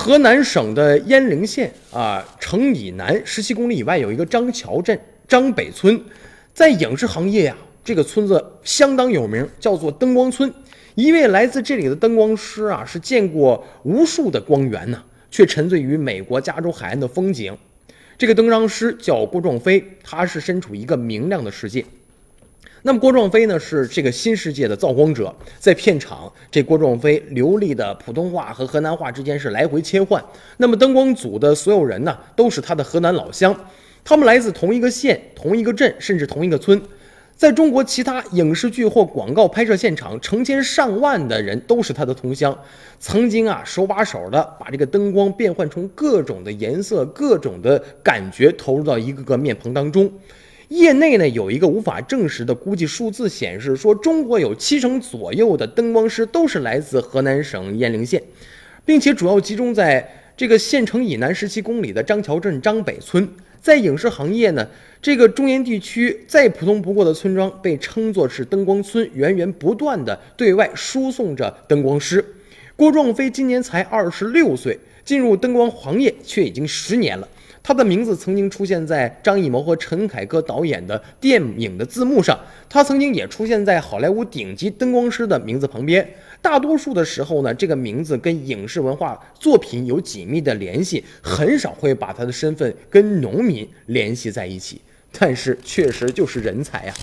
河南省的鄢陵县啊城以南十七公里以外有一个张桥镇张北村，在影视行业呀、这个村子相当有名，叫做灯光村。一位来自这里的灯光师啊，是见过无数的光源呢，却沉醉于美国加州海岸的风景。这个灯光师叫郭壮飞，他是身处一个明亮的世界。那么郭壮飞呢是这个新世界的造光者，在片场，这郭壮飞流利的普通话和河南话之间是来回切换。那么灯光组的所有人呢，都是他的河南老乡，他们来自同一个县、同一个镇，甚至同一个村。在中国其他影视剧或广告拍摄现场，成千上万的人都是他的同乡，曾经啊手把手的把这个灯光变换成各种的颜色、各种的感觉，投入到一个个面棚当中。业内呢有一个无法证实的估计数字显示，说中国有七成左右的灯光师都是来自河南省鄢陵县，并且主要集中在这个县城以南十七公里的张桥镇张北村。在影视行业呢，这个中原地区再普通不过的村庄被称作是灯光村，源源不断的对外输送着灯光师。郭壮飞今年才二十六岁，进入灯光行业却已经十年了。他的名字曾经出现在张艺谋和陈凯歌导演的电影的字幕上，他曾经也出现在好莱坞顶级灯光师的名字旁边。大多数的时候呢，这个名字跟影视文化作品有紧密的联系，很少会把他的身份跟农民联系在一起。但是确实就是人才呀、